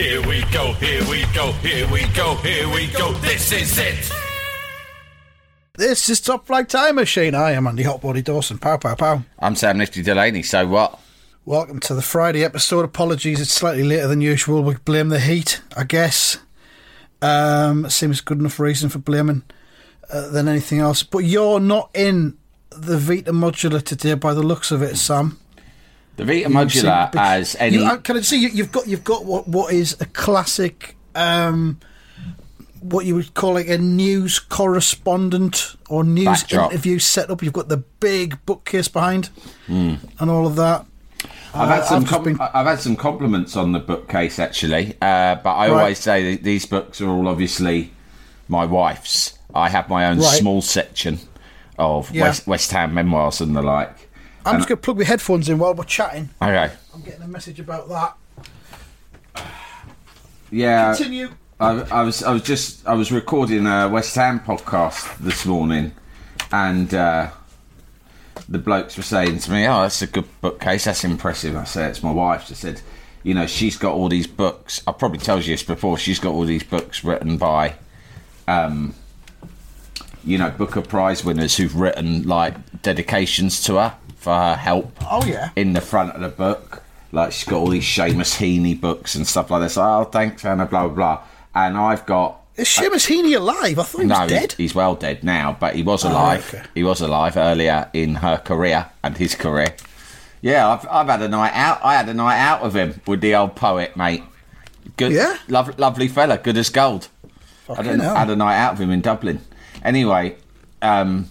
Here we go, here we go, here we go, here we go. This is it. This is Top Flight Time Machine. I am Andy Hotbody Dawson. Pow, pow, pow. I'm Sam Nifty Delaney. So what? Welcome to the Friday episode. Apologies, it's slightly later than usual. We blame the heat, I guess. Um, seems good enough reason for blaming uh, than anything else. But you're not in the Vita Modular today, by the looks of it, Sam. The Vita Modular, as any. You, uh, can I see you, you've got you've got what what is a classic, um, what you would call like a news correspondent or news Backdrop. interview setup. You've got the big bookcase behind and all of that. I've had Uh, some. I've com- been- I've had some compliments on the bookcase actually, uh, but I Right. always say that these books are all obviously my wife's. I have my own Right. small section of Yeah. West, West Ham memoirs and the like. I'm And- just going to plug my headphones in while we're chatting. Okay. I'm getting a message about that. Yeah. Continue. I, I was I was just I was recording a West Ham podcast this morning, and uh, the blokes were saying to me, "Oh, that's a good bookcase. That's impressive." I said, "It's my wife." She said, "You know, she's got all these books. I probably told you this before. She's got all these books written by, um, you know, Booker Prize winners who've written like dedications to her for her help." Oh yeah. in the front of the book. Like she's got all these Seamus Heaney books and stuff like this. oh, thanks, Anna, blah blah blah. And I've got Is Seamus Heaney alive? I thought he was no, he's- dead. he's well dead now, but he was alive. okay. He was alive earlier in her career and his career. Yeah, I've, I've had a night out. I had a night out with him with the old poet, mate. Good, Yeah? lov- lovely fella, good as gold. I had a, hell. had a night out with him in Dublin. Anyway, um,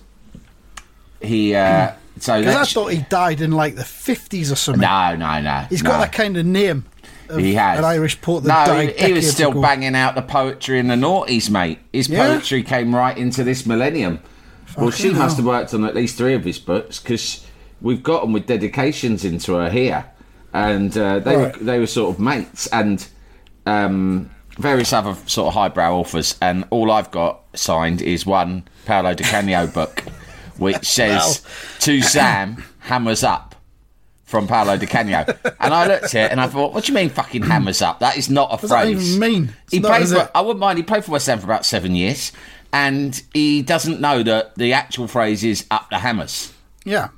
he. Uh, so Because I thought he died in like the 50s or something. no, no, no. He's got that kind of name. of He has An Irish poet no, that died he, he was still ago. banging out the poetry in the noughties, mate. His Yeah? poetry came right into this millennium. well, she Fucking must have worked on at least three of his books because we've got them with dedications into her here, and uh, they Right. were they were sort of mates and um, various other sort of highbrow authors. And all I've got signed is one Paolo Di Canio book, which says to Sam, "Hammers up." from Paolo Di Canio. and I looked at it and I thought, what do you mean fucking hammers up? That is not a does that phrase. even mean? It's He played for. I wouldn't mind, he played for West Ham for about seven years and he doesn't know that the actual phrase is up the hammers. Yeah.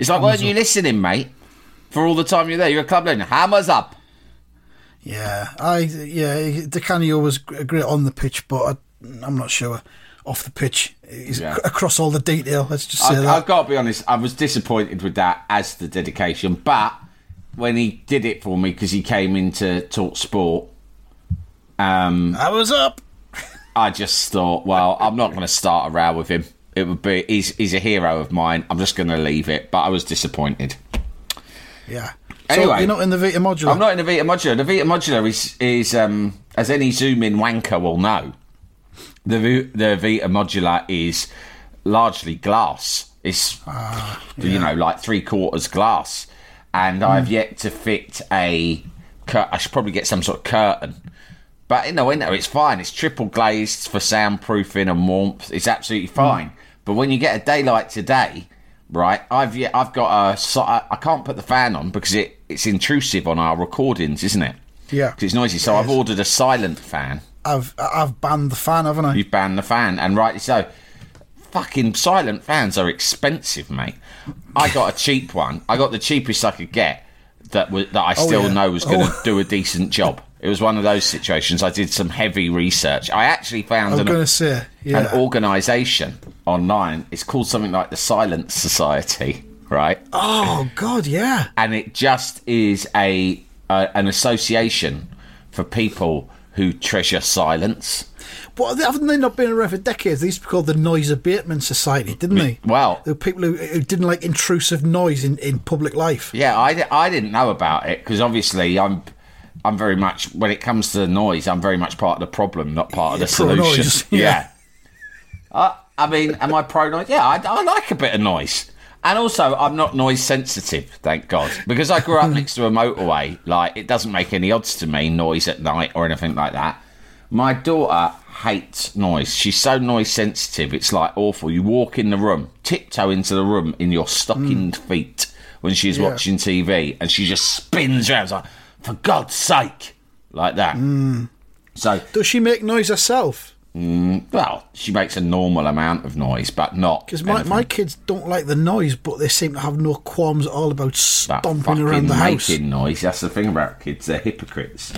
It's like, weren't you listening, mate? For all the time you're there, you're a club legend. Hammers up. Yeah. I yeah, Di Canio was great on the pitch, but I, I'm not sure off the pitch. Yeah. ac- across all the detail. Let's just say I, that. I've got to be honest, I was disappointed with that as the dedication, but when he did it for me because he came in to talk sport, um, I was up. I just thought, well, I'm not going to start a row with him. It would be he's he's a hero of mine. I'm just going to leave it. But I was disappointed. Yeah. Anyway. so you're not in the Vita modular. I'm not in the Vita Modular. The Vita Modular is is um, as any zoom in wanker will know. The the Vita Modular is largely glass. It's ah, you know like three quarters glass, and I've mm. yet to fit a. Cur- I should probably get some sort of curtain. But in the winter, it's fine. It's triple glazed for soundproofing and warmth. It's absolutely mm. fine. But when you get a day like today, right? I've yet I've got a. So I, I can't put the fan on because it, it's intrusive on our recordings, isn't it? Yeah, because it's noisy. So I've ordered a silent fan. I've I've banned the fan, haven't I? You've banned the fan, and rightly so. Fucking silent fans are expensive, mate. I got a cheap one. I got the cheapest I could get that was, that I still yeah. know was going to Oh. do a decent job. It was one of those situations. I did some heavy research. I actually found an, say, yeah. an organisation online. It's called something like the Silence Society, right? oh God, yeah. and it just is a uh, an association for people who treasure silence. But haven't they not been around for decades? They used to be called the Noise Abatement Society, didn't they? Well- they were people who, who didn't like intrusive noise in, in public life. Yeah, I, I didn't know about it because obviously I'm I'm very much when it comes to the noise, I'm very much part of the problem, not part of the solution. noise, yeah. yeah. I, I mean, am I pro noise? Yeah, I, I like a bit of noise. And also, I'm not noise sensitive, thank God, because I grew up next to a motorway. Like, it doesn't make any odds to me, noise at night or anything like that. My daughter hates noise. She's so noise sensitive, it's like awful. You walk in the room, tiptoe into the room in your stockinged mm. feet when she's Yeah. watching TV, and she just spins around. Like, for God's sake, like that. Mm. So, Does she make noise herself? Well, she makes a normal amount of noise, but not Because my, anything my kids don't like the noise, but they seem to have no qualms at all about stomping around the house. making noise. That's the thing about kids; they're hypocrites.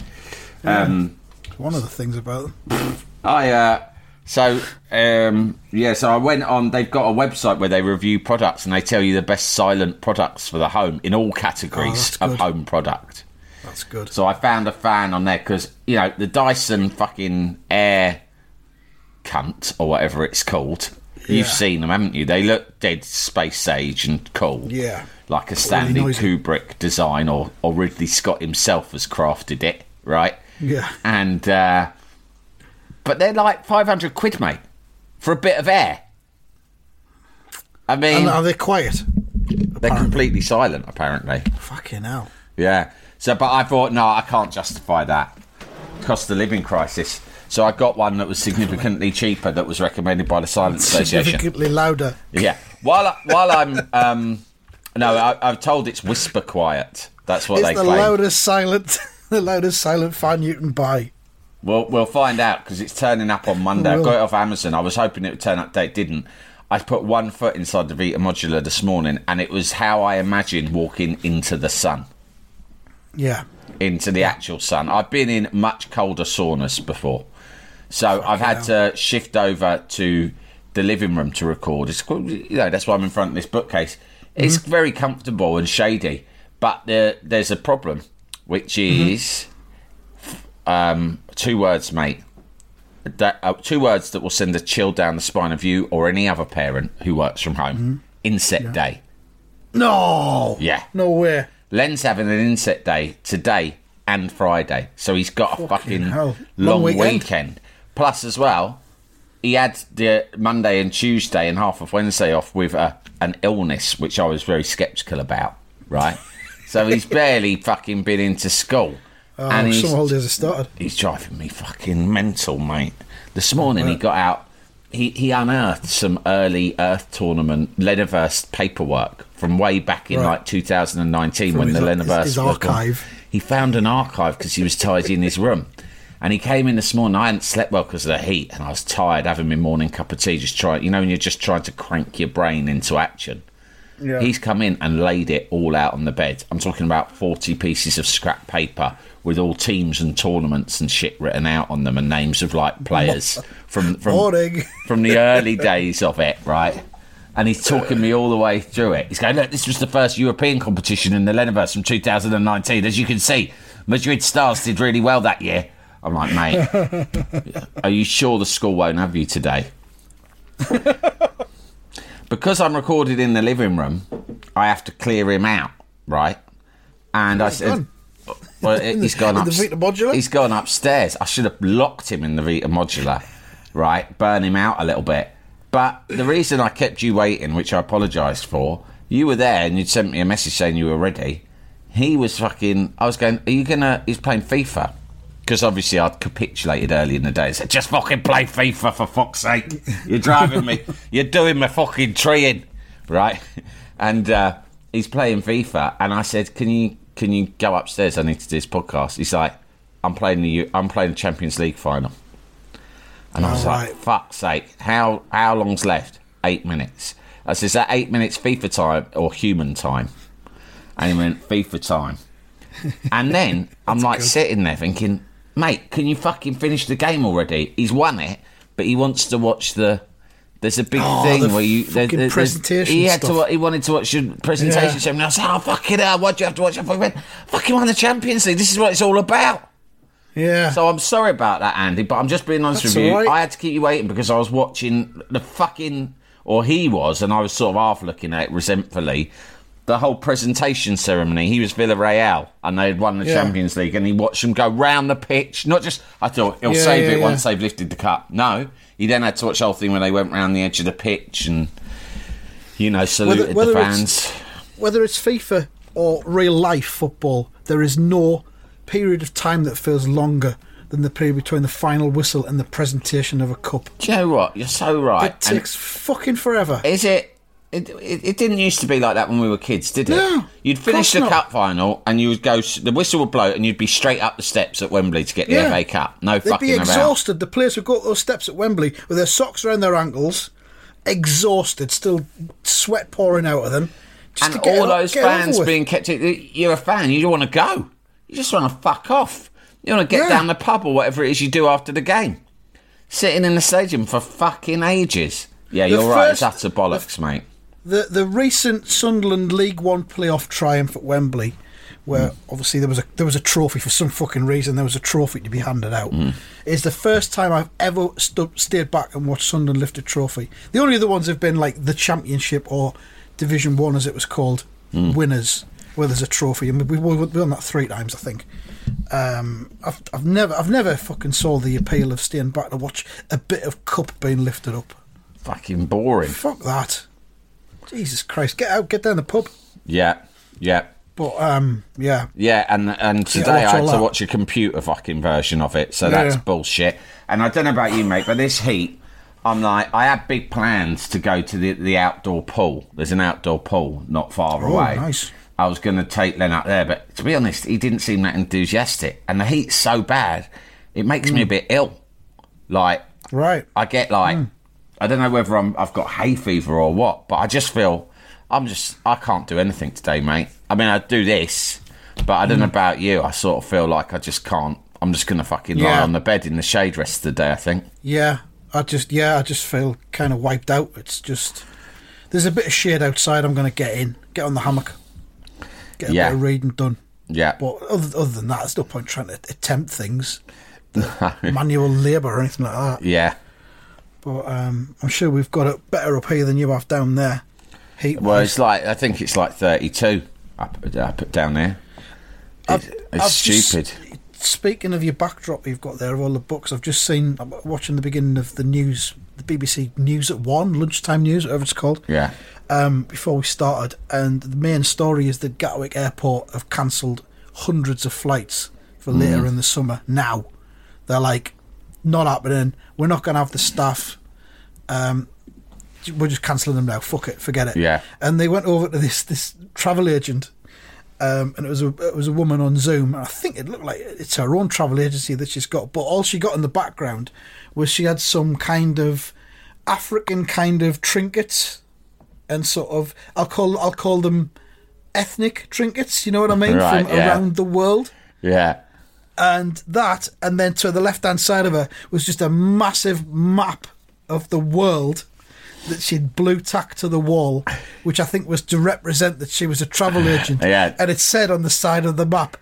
Um, One of the things about them. I uh, so um, yeah, so I went on. They've got a website where they review products and they tell you the best silent products for the home in all categories Oh, of home product. That's good. So I found a fan on there because you know the Dyson fucking Air cunt or whatever it's called. You've seen them, haven't you? They look dead space age and cool. Yeah. like a Stanley noisy. Kubrick design, or or Ridley Scott himself has crafted it, right? Yeah. And uh, but they're like five hundred quid, mate, for a bit of air. I mean, And are they quiet? they're completely silent, apparently. Fucking hell. Yeah. So, but I thought, no, I can't justify that. Cost of living crisis. So I got one that was significantly cheaper that was recommended by the Silence Association. Significantly louder. Yeah. While I, while I'm um, no, I, I've told it's whisper quiet. That's what It's they the claim. loudest silent, the loudest silent fan you can buy. We'll we'll find out because it's turning up on Monday. I got it off Amazon. I was hoping it would turn up. It didn't. I put one foot inside the Vita Modular this morning, and it was how I imagined walking into the sun. Yeah. into the actual sun. I've been in much colder saunas before, so I've had to shift over to the living room to record. It's you know that's why I'm in front of this bookcase. It's very comfortable and shady, but there, there's a problem, which is um, two words, mate. That, uh, two words that will send a chill down the spine of you or any other parent who works from home. Inset day. No. Yeah. No way. Len's having an inset day today and Friday, so he's got a fucking hell. long, Long weekend. weekend. Plus, as well, he had the Monday and Tuesday and half of Wednesday off with a, an illness, which I was very sceptical about. Right, so he's barely fucking been into school, Oh, and he's, some holidays have started. he's driving me fucking mental, mate. This morning he got out. He, he unearthed some early Earth tournament Leniverse paperwork from way back in Right. like 2019 From when his- the his- Leniverse his born. archive. He found an archive because he was tidying his room. And he came in this morning. I hadn't slept well because of the heat, and I was tired having my morning cup of tea. Just trying, you know, when you're just trying to crank your brain into action. Yeah. He's come in and laid it all out on the bed. I'm talking about 40 pieces of scrap paper with all teams and tournaments and shit written out on them and names of like players from from Boring. from the early days of it, right? And he's talking me all the way through it. He's going, look, this was the first European competition in the Leniverse from 2019. As you can see, Madrid Stars did really well that year. I'm like, mate, are you sure the school won't have you today? because I'm recorded in the living room, I have to clear him out, right? And I said, gone? well, he's gone up. He's gone upstairs. I should have locked him in the Vita Modular, right? Burn him out a little bit. But the reason I kept you waiting, which I apologised for, you were there and you'd sent me a message saying you were ready. He was fucking. I was going. Are you gonna? He's playing FIFA because obviously I'd capitulated early in the day. I said, just fucking play FIFA for fuck's sake. You're driving me. You're doing my fucking treeing, right? And uh, he's playing FIFA, and I said, can you can you go upstairs? I need to do this podcast. He's like, I'm playing the I'm playing the Champions League final. And I was like, fuck's sake, how how long's left? Eight minutes. I said, is that eight minutes FIFA time or human time? And he went, FIFA time. And then I'm like sitting there thinking, mate, can you fucking finish the game already? He's won it, but he wants to watch the. There's a big Oh, thing where you. fucking there's- presentation He had to. stuff. wa- He wanted to watch your presentation. Yeah. show, And I said, oh fucking hell, uh, Why do you have to watch? I fucking fucking won the Champions League. This is what it's all about. Yeah. So I'm sorry about that, Andy, but I'm just being honest That's with you. right. I had to keep you waiting because I was watching the fucking, or he was, and I was sort of half looking at it resentfully. The whole presentation ceremony. He was Villarreal, and they had won the Yeah. Champions League, and he watched them go round the pitch. Not just, I thought he'll Yeah, save yeah, it once they've lifted the cup. No, he then had to watch the whole thing when they went round the edge of the pitch and, you know, saluted whether the it's- fans. Whether it's FIFA or real life football, there is no period of time that feels longer than the period between the final whistle and the presentation of a cup. Do you know what? You're so right. It And- takes fucking forever. Is it? It, it? it didn't used to be like that when we were kids, did it? No, You'd finish the not. cup final and you would go. The whistle would blow and you'd be straight up the steps at Wembley to get the Yeah. FA Cup. No They'd fucking be exhausted. The players would go up those steps at Wembley with their socks around their ankles, exhausted, still sweat pouring out of them. Just And to get all those fans being kept. You're a fan. You don't want to go. You just want to fuck off. You want to get Yeah. down the pub or whatever it is you do after the game. Sitting in the stadium for fucking ages. Yeah, The you're right. It's utter bollocks, mate. The the recent Sunderland League One playoff triumph at Wembley, where Mm. obviously there was a there was a trophy for some fucking reason. There was a trophy to be handed out. Mm. Is the first time I've ever stood, stayed back and watched Sunderland lift a trophy. The only other ones have been like the Championship or Division One, as it was called, Mm. winners, where there's a trophy, and we, we've done that three times, I think. Um, I've, I've never, I've never fucking saw the appeal of staying back to watch a bit of cup being lifted up. Fucking boring. Fuck that. Jesus Christ. Get out, get down the pub. Yeah, yeah. But, um, yeah. Yeah, and and today I had to that. watch a computer fucking version of it, so that's Yeah. bullshit. And I don't know about you, mate, but this heat, I'm like, I had big plans to go to the the outdoor pool. There's an outdoor pool not far Oh, away. nice. I was going to take Len up there, but to be honest, he didn't seem that enthusiastic. And the heat's so bad, it makes me a bit ill. Like, Right. I get like, I don't know whether I'm, I've got hay fever or what, but I just feel I'm just, I can't do anything today, mate. I mean, I do this, but I don't know hmm. about you. I sort of feel like I just can't. I'm just going to fucking lie on the bed in the shade rest of the day, I think. Yeah. I just, yeah, I just feel kind of wiped out. It's just, there's a bit of shade outside. I'm going to get in, get on the hammock, get a Yeah. bit of reading done. Yeah. But other, other than that, there's no point trying to attempt things, manual labour or anything like that. yeah. But um, I'm sure we've got it better up here than you have down there. Heat Well, it's like, I think it's like 32 up, up down there. I've- it's I've just- stupid. Speaking of your backdrop you've got there of all the books, I've just seen, I'm watching the beginning of the news, the BBC News at 1, lunchtime news, whatever it's called, yeah. um, before we started. And the main story is that Gatwick Airport have cancelled hundreds of flights for Mm. later in the summer now. They're like, not happening. We're not going to have the staff. Um, we're just cancelling them now. Fuck it, forget it. Yeah. And they went over to this this travel agent, um, and it was a it was a woman on Zoom. And I think it looked like it's her own travel agency that she's got. But all she got in the background was she had some kind of African kind of trinkets, and sort of I'll call I'll call them ethnic trinkets. You know what I mean? Right, From yeah. around the world Yeah. And that, and then to the left hand side of her was just a massive map of the world that she'd blue tacked to the wall, which I think was to represent that she was a travel agent. Yeah. And it said on the side of the map,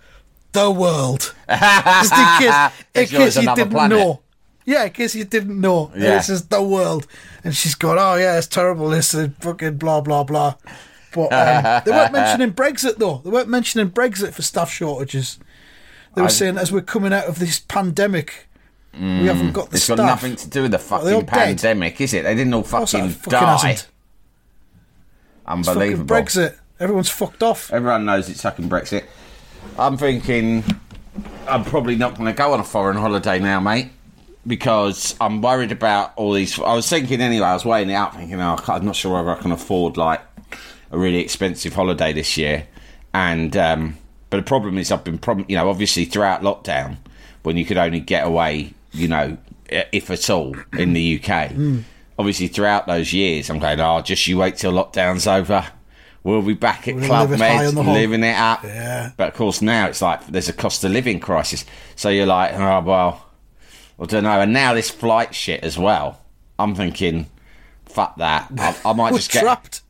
"The world," just in case, in case you didn't planet. know. Yeah, in case you didn't know. Yeah. It says the world, and she's going, "Oh yeah, it's terrible. This is fucking blah blah blah." But um, they weren't mentioning Brexit though. They weren't mentioning Brexit for staff shortages. They were I- saying as we're coming out of this pandemic, we haven't got the It's staff. got nothing to do with the Are they all fucking dead? pandemic, is it? They didn't all fucking, fucking die. hasn't. It's fucking Unbelievable. Brexit. Everyone's fucked off. Everyone knows it's fucking Brexit. I'm thinking I'm probably not going to go on a foreign holiday now, mate, because I'm worried about all these. I was thinking anyway. I was weighing it up, thinking, oh, I'm not sure whether I can afford like a really expensive holiday this year. And um, but the problem is, I've been, prom- you know, obviously throughout lockdown, when you could only get away, you know, if at all, in the UK. Hmm. Obviously, throughout those years, I'm going, oh, just you wait till lockdown's over. We'll be back at We'll Club Med, on the hog. living it up. Yeah. But of course, now it's like there's a cost of living crisis. So you're like, oh, well, I don't know. And now this flight shit as well. I'm thinking, fuck that. I, I might We're just get. trapped.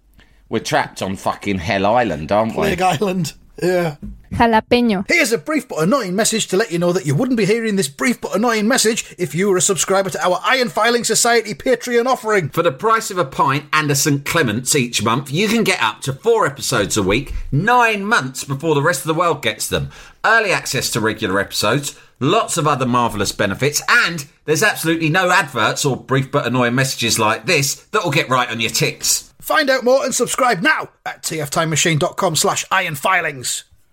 We're trapped on fucking Hell Island, aren't we? Plague Island. Yeah. Jalapeño. Here's a brief but annoying message to let you know that you wouldn't be hearing this brief but annoying message if you were a subscriber to our Iron Filing Society Patreon offering. For the price of a pint and a St. Clement's each month, you can get up to four episodes a week, nine months before the rest of the world gets them. Early access to regular episodes, lots of other marvellous benefits, and there's absolutely no adverts or brief but annoying messages like this that will get right on your ticks. Find out more and subscribe now at tftimemachine.com slash ironfilings.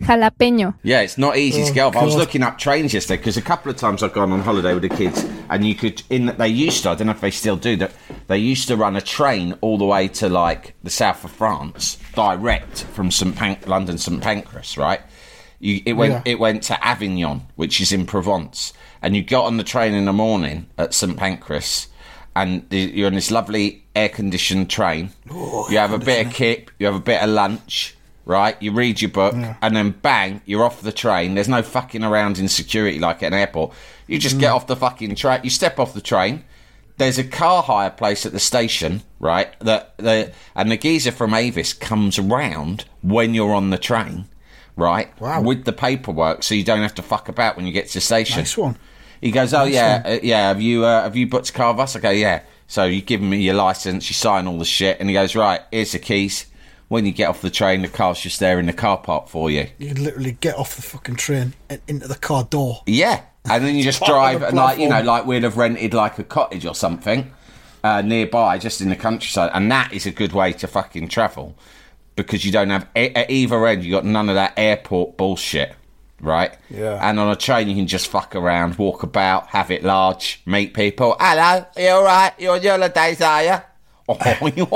Jalapeño. Yeah, it's not easy to get off. I was looking up trains yesterday because a couple of times I've gone on holiday with the kids, and you could in they used to. I don't know if they still do that. They used to run a train all the way to like the south of France, direct from St. Pan- London St Pancras, right? You, it went Yeah. it went to Avignon, which is in Provence, and you got on the train in the morning at St Pancras, and you're on this lovely air conditioned train. you have a bit of kip, you have a bit of lunch, right? You read your book, and then bang, you're off the train. There's no fucking around in security like at an airport. You just get off the fucking train. You step off the train. There's a car hire place at the station, right? That the and the geezer from Avis comes around when you're on the train, right? Wow. With the paperwork, so you don't have to fuck about when you get to the station. Nice one. He goes, "Oh Nice yeah, uh, yeah. Have you uh, have you booked a car with us?" I go, "Yeah." So you give me your license, you sign all the shit, and he goes, "Right, here's the keys." When you get off the train, the car's just there in the car park for you. You literally get off the fucking train and into the car door. Yeah, and then you just drive, and like you know, like we'd have rented like a cottage or something uh, nearby, just in the countryside, and that is a good way to fucking travel because you don't have at either end. You got none of that airport bullshit, right? Yeah. And on a train, you can just fuck around, walk about, have it large, meet people. Hello, you all right? You're on your holidays, are you?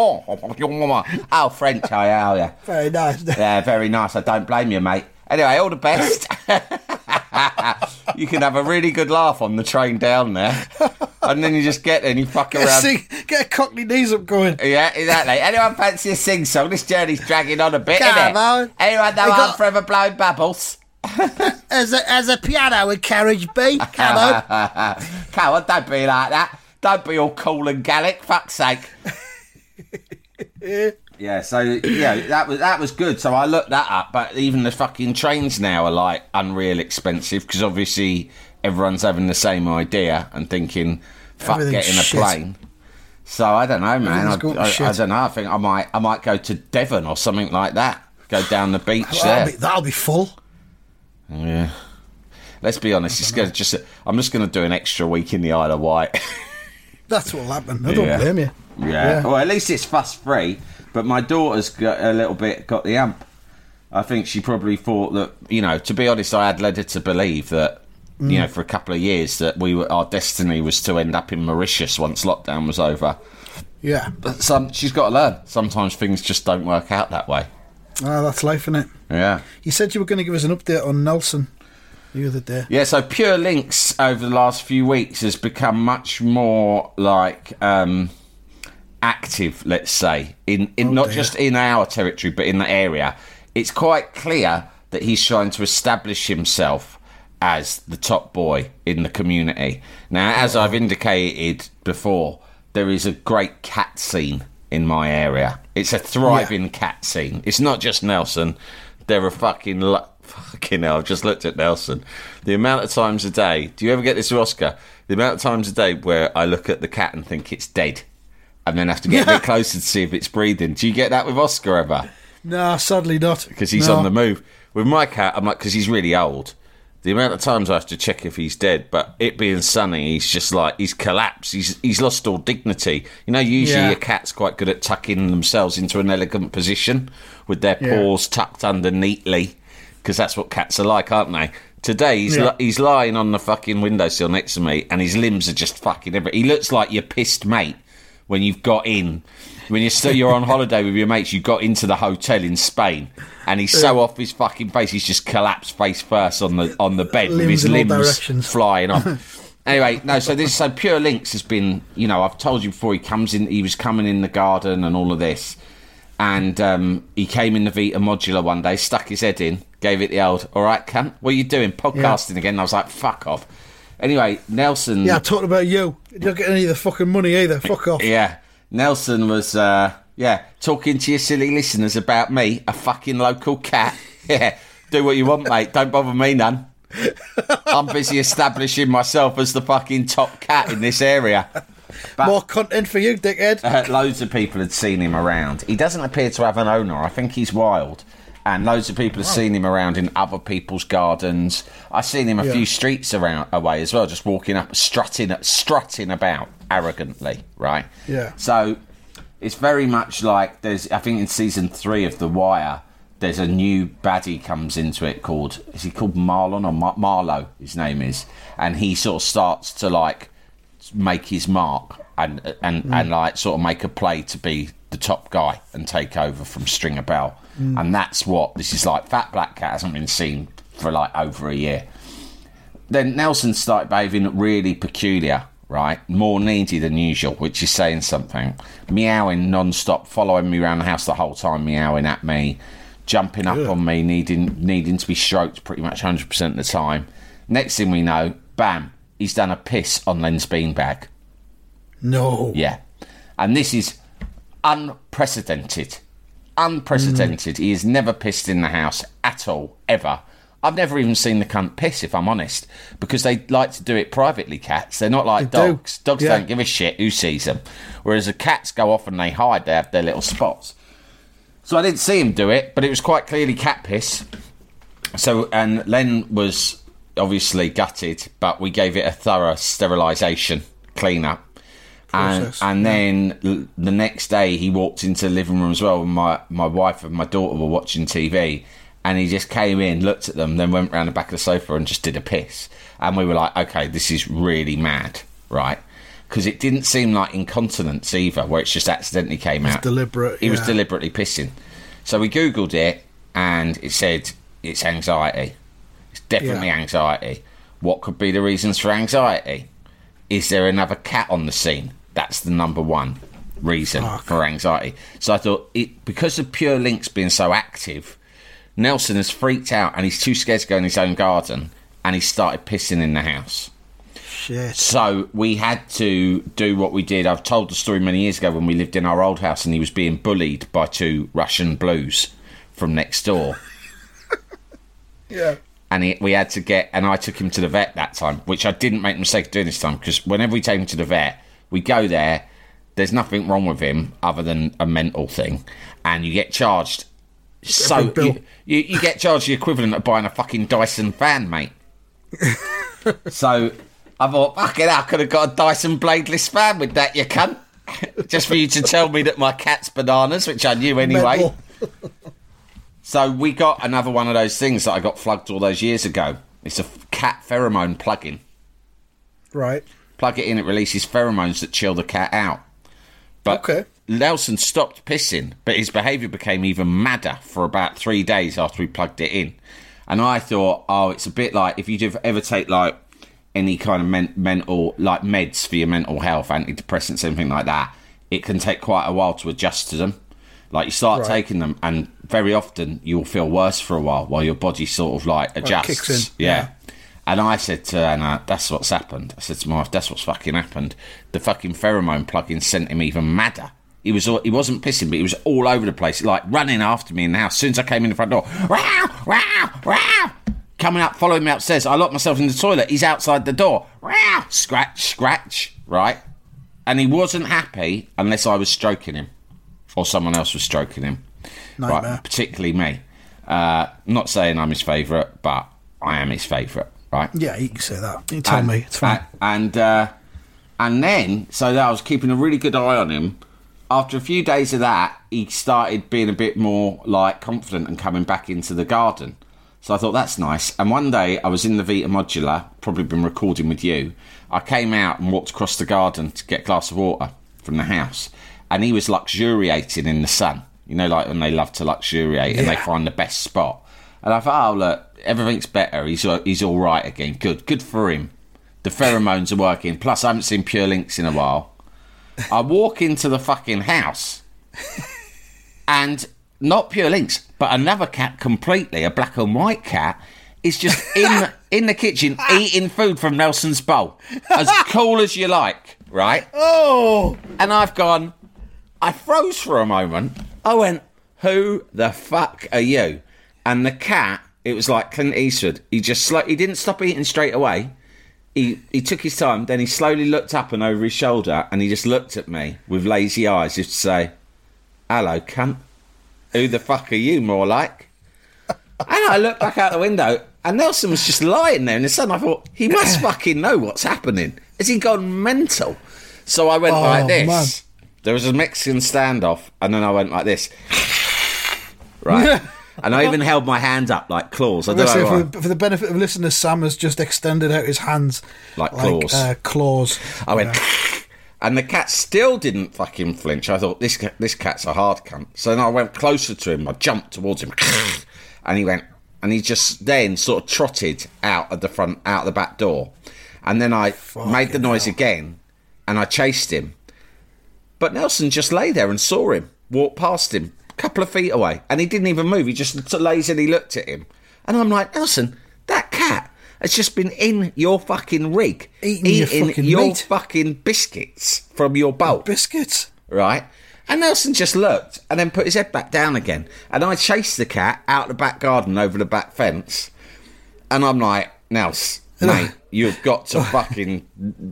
oh, French, I are you? Very nice. Yeah, very nice. I don't blame you, mate. Anyway, all the best. you can have a really good laugh on the train down there. And then you just get there and you fuck Get around. sing, get a cockney knees up going. Yeah, exactly. Anyone fancy a sing song? This journey's dragging on a bit, Come isn't it? on. Anyone know We I'm forever blowing bubbles? As a, as a piano in carriage B. Come on. Come on, don't be like that. Don't be all cool and Gallic, fuck's sake. yeah, so yeah, that was that was good. So I looked that up, but even the fucking trains now are like unreal expensive because obviously everyone's having the same idea and thinking, fuck getting a shit. plane. So I don't know, man. I, I, I don't know. I think I might I might go to Devon or something like that. Go down the beach That'll there. be, that'll be full. Yeah. Let's be honest. It's gonna just. I'm just going to do an extra week in the Isle of Wight. That's what'll happen. I don't Yeah. blame you. Yeah. Well, at least it's fuss free. But my daughter's got a little bit got the amp. I think she probably thought that you know. To be honest, I had led her to believe that you know for a couple of years that we were our destiny was to end up in Mauritius once lockdown was over. Yeah. But some she's got to learn. Sometimes things just don't work out that way. Ah, that's life, isn't it? Yeah. You said you were going to give us an update on Nelson the other day. Yeah, so Pure Links over the last few weeks has become much more like um, active, let's say, in, in not dear. just in our territory but in the area. It's quite clear that he's trying to establish himself as the top boy in the community. Now, as I've indicated before, there is a great cat scene in my area. It's a thriving cat scene. It's not just Nelson. There are fucking lo- fucking hell. I've just looked at Nelson. The amount of times a day. Do you ever get this, with Oscar? The amount of times a day where I look at the cat and think it's dead, and then have to get a bit closer to see if it's breathing. Do you get that with Oscar ever? No, sadly not. because he's No. on the move. With my cat, I'm like, because he's really old. The amount of times I have to check if he's dead, but it being sunny, he's just like he's collapsed. He's he's lost all dignity. You know, usually Yeah. a cat's quite good at tucking themselves into an elegant position with their Yeah. paws tucked under neatly, because that's what cats are like, aren't they? Today he's Yeah. li- he's lying on the fucking windowsill next to me, and his limbs are just fucking every. He looks like your pissed mate when you've got in. When you're still you're on holiday with your mates, you got into the hotel in Spain, and he's so off his fucking face, he's just collapsed face first on the on the bed with his limbs flying off. anyway, no, so this so Pure Links has been, you know, I've told you before he comes in, he was coming in the garden and all of this, and um, he came in the Vita Modular one day, stuck his head in, gave it the old, all right, cunt, what are you doing, podcasting again? And I was like, fuck off. Anyway, Nelson. Yeah, talking about you. You don't get any of the fucking money either. Fuck off. Yeah. Nelson was, uh, yeah, talking to your silly listeners about me, a fucking local cat. Yeah. Do what you want, mate. Don't bother me none. I'm busy establishing myself as the fucking top cat in this area. More content for you, dickhead. Uh, loads of people had seen him around. He doesn't appear to have an owner. I think he's wild. And loads of people have seen him around in other people's gardens. I've seen him a Yeah. few streets around away as well, just walking up, strutting, strutting about arrogantly, right? Yeah. So it's very much like there's. I think in season three of The Wire, there's a new baddie comes into it called. Is he called Marlon or Mar- Marlowe? His name is, and he sort of starts to like make his mark and and mm. and like sort of make a play to be the top guy and take over from Stringer Bell. Mm. And that's what this is like. Fat Black Cat hasn't been seen for like over a year. Then Nelson started behaving really peculiar, right? More needy than usual, which is saying something. Meowing non-stop, following me around the house the whole time, meowing at me, jumping up on me, needing needing to be stroked pretty much 100% of the time. Next thing we know, bam, he's done a piss on Len's beanbag. No. Yeah. And this is unprecedented. Unprecedented. He has never pissed in the house at all, ever. I've never even seen the cunt piss, if I'm honest, because they like to do it privately, cats. They're not like They do. dogs. Dogs Yeah. don't give a shit who sees them. Whereas the cats go off and they hide, they have their little spots. So I didn't see him do it, but it was quite clearly cat piss. So, and Len was obviously gutted, but we gave it a thorough sterilisation, clean up. And, and then l- the next day he walked into the living room as well. And my, my wife and my daughter were watching TV. And he just came in, looked at them, then went round the back of the sofa and just did a piss. And we were like, okay, this is really mad, right? Because it didn't seem like incontinence either, where it's just accidentally came out. deliberate, He was deliberately pissing. So we googled it, and it said it's anxiety. It's definitely Yeah. anxiety. What could be the reasons for anxiety? Is there another cat on the scene? That's the number one reason for anxiety. So I thought it because of Pure Links being so active, Nelson has freaked out and he's too scared to go in his own garden, and he started pissing in the house. Shit. So we had to do what we did. I've told the story many years ago when we lived in our old house and he was being bullied by two Russian blues from next door. Yeah. And he, we had to get, and I took him to the vet that time, which I didn't make the mistake of doing this time because whenever we take him to the vet, we go there, there's nothing wrong with him other than a mental thing, and you get charged. So you, you, you get charged the equivalent of buying a fucking Dyson fan, mate. So I thought, fuck it, I could have got a Dyson bladeless fan with that, you cunt. Just for you to tell me that my cat's bananas, which I knew anyway. So we got another one of those things that I got flugged all those years ago. It's a cat pheromone plug-in. Right. Plug it in, it releases pheromones that chill the cat out. But Okay. Nelson stopped pissing, but his behaviour became even madder for about three days after we plugged it in. And I thought, oh, it's a bit like if you ever take like any kind of men- mental, like meds for your mental health, antidepressants, anything like that, it can take quite a while to adjust to them. Like you start Right. taking them, and very often you'll feel worse for a while while your body sort of like adjusts. kicks in, Yeah. And I said to Anna, that's what's happened. I said to my wife, that's what's fucking happened. The fucking pheromone plug-in sent him even madder. He was all, he wasn't pissing, but he was all over the place, like running after me in the house. As soon as I came in the front door, wow, wow, wow, coming up, following me upstairs. I locked myself in the toilet. He's outside the door. Wow, scratch, scratch, right? And he wasn't happy unless I was stroking him or someone else was stroking him. Nightmare. particularly me. Uh, not saying I'm his favourite, but I am his favourite, right? Yeah, you can say that. You tell and, me. It's fine. And uh, and then, so that I was keeping a really good eye on him. After a few days of that, he started being a bit more like confident and coming back into the garden. So I thought that's nice. And one day I was in the Vita Modular, probably been recording with you. I came out and walked across the garden to get a glass of water from the house, and he was luxuriating in the sun. You know, like when they love to luxuriate and they find the best spot. And I thought, oh look, everything's better. He's uh, he's all right again. Good, good for him. The pheromones are working. Plus, I haven't seen Pure Links in a while. I walk into the fucking house, and not Pure Links, but another cat completely, a black and white cat, is just in in the kitchen eating food from Nelson's bowl, as cool as you like, right? oh, And I've gone, I froze for a moment. I went, Who the fuck are you? And the cat, it was like Clint Eastwood. He just sli- he didn't stop eating straight away. He he took his time. Then he slowly looked up and over his shoulder, and he just looked at me with lazy eyes, just to say, "Hello, cunt. Who the fuck are you? More like." And I looked back out the window, and Nelson was just lying there in the sun. I thought he must fucking know what's happening. Has he gone mental? So I went Oh, like this. man. There was a Mexican standoff, and then I went like this. Right. and I even held my hands up like claws. I don't know for, the- for the benefit of listeners, Sam has just extended out his hands Like claws. Uh, claws. I went, and the cat still didn't fucking flinch. I thought this this cat's a hard cunt. So then I went closer to him. I jumped towards him, and he went, and he just then sort of trotted out of the front, out of the back door, and then I made the noise again, and I chased him. But Nelson just lay there and saw him, walked past him, a couple of feet away, and he didn't even move. He just lazily looked at him, and I'm like, Nelson, that cat has just been in your fucking rig, Eating your fucking your fucking biscuits from your bowl, Biscuits. right? And Nelson just looked and then put his head back down again. And I chased the cat out the back garden over the back fence. And I'm like, Nels, mate, you've got to fucking,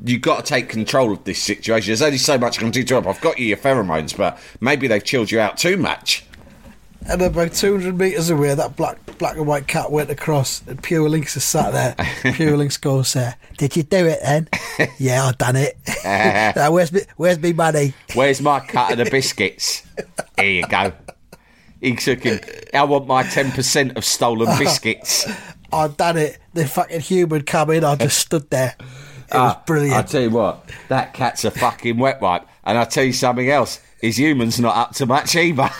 you've got to take control of this situation. There's only so much I can do to help. I've got you your pheromones, but maybe they've chilled you out too much. And about 200 metres away, that black black and white cat went across, and Pure Links is sat there. Pure Links goes, uh, Did you do it then? yeah, I've done it. now, where's, me, where's me money? Where's my cut of the biscuits? Here you go. He took him. I want my 10% of stolen biscuits. I done it. The fucking human come in, I just stood there. It was brilliant. I tell you what, that cat's a fucking wet wipe. And I tell you something else, his human's not up to much either.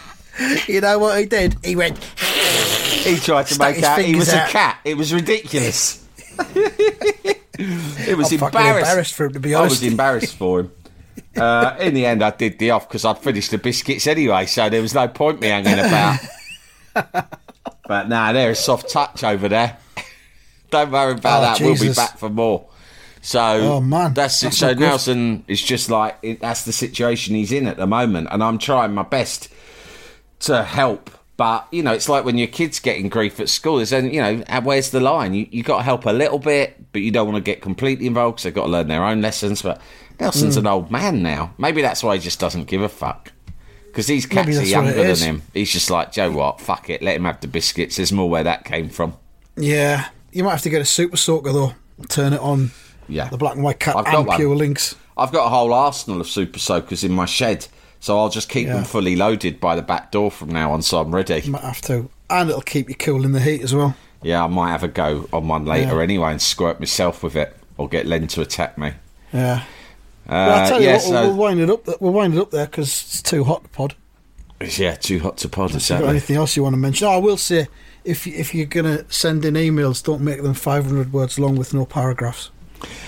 you know what he did? He went, he tried to make out he was out. a cat. It was ridiculous. it was I'm embarrassed. embarrassed for him, to be honest. I was embarrassed for him. Uh, in the end, I did the off because I'd finished the biscuits anyway, so there was no point me hanging about. But nah, there's soft touch over there. Don't worry about Oh, that. We'll be back for more. So Oh, man. that's. That's so not good. Nelson is just like it, that's the situation he's in at the moment, and I'm trying my best to help. But you know, it's like when your kid's getting grief at school. There's, then you know, uh, where's the line? You you got to help a little bit, but you don't want to get completely involved because they've got to learn their own lessons. But Nelson's Hmm. an old man now. Maybe that's why he just doesn't give a fuck. Because these cats are younger than him. He's just like, Joe, what? Fuck it, let him have the biscuits. There's more where that came from. Yeah, you might have to get a super soaker though. Turn it on. Yeah. The black and white cat I've got one. Pure Links. I've got a whole arsenal of super soakers in my shed, so I'll just keep Yeah. them fully loaded by the back door from now on, so I'm ready. You Might have to, and it'll keep you cool in the heat as well. Yeah, I might have a go on one later Yeah. anyway and squirt myself with it, or get Len to attack me. Yeah. Uh, Well, I'll tell you yeah, what, we'll, so- we'll wind it up. We'll wind it up there because it's too hot to pod. yeah, too hot to pod. Exactly. anything else you want to mention? Oh, I will say, if if you're gonna send in emails, don't make them 500 words long with no paragraphs.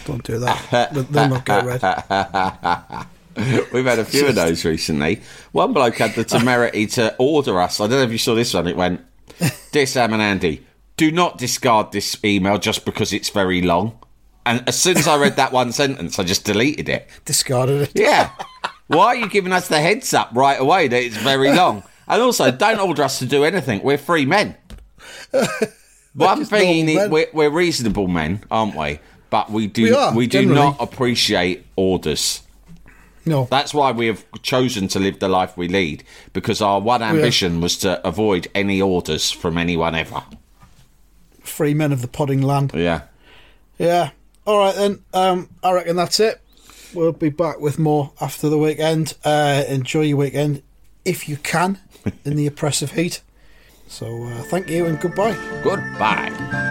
Don't do that. They'll- They'll not get read. We've had a few of those recently. One bloke had the temerity to order us. I don't know if you saw this one. It went, "Dear Sam and Andy, do not discard this email just because it's very long." And as soon as I read that one sentence, I just deleted it. Discarded it. Yeah. Why are you giving us the heads up right away that it's very long? And also, don't order us to do anything. We're free men. One thing you need, we're, we're reasonable men, aren't we? But we do We are, we do generally. not appreciate orders. No. That's why we have chosen to live the life we lead because our one ambition was to avoid any orders from anyone ever. Free men of the podding land. Yeah. Yeah. All right then. Um, I reckon that's it. We'll be back with more after the weekend. Uh, enjoy your weekend if you can in the oppressive heat. So uh, thank you and goodbye. Goodbye.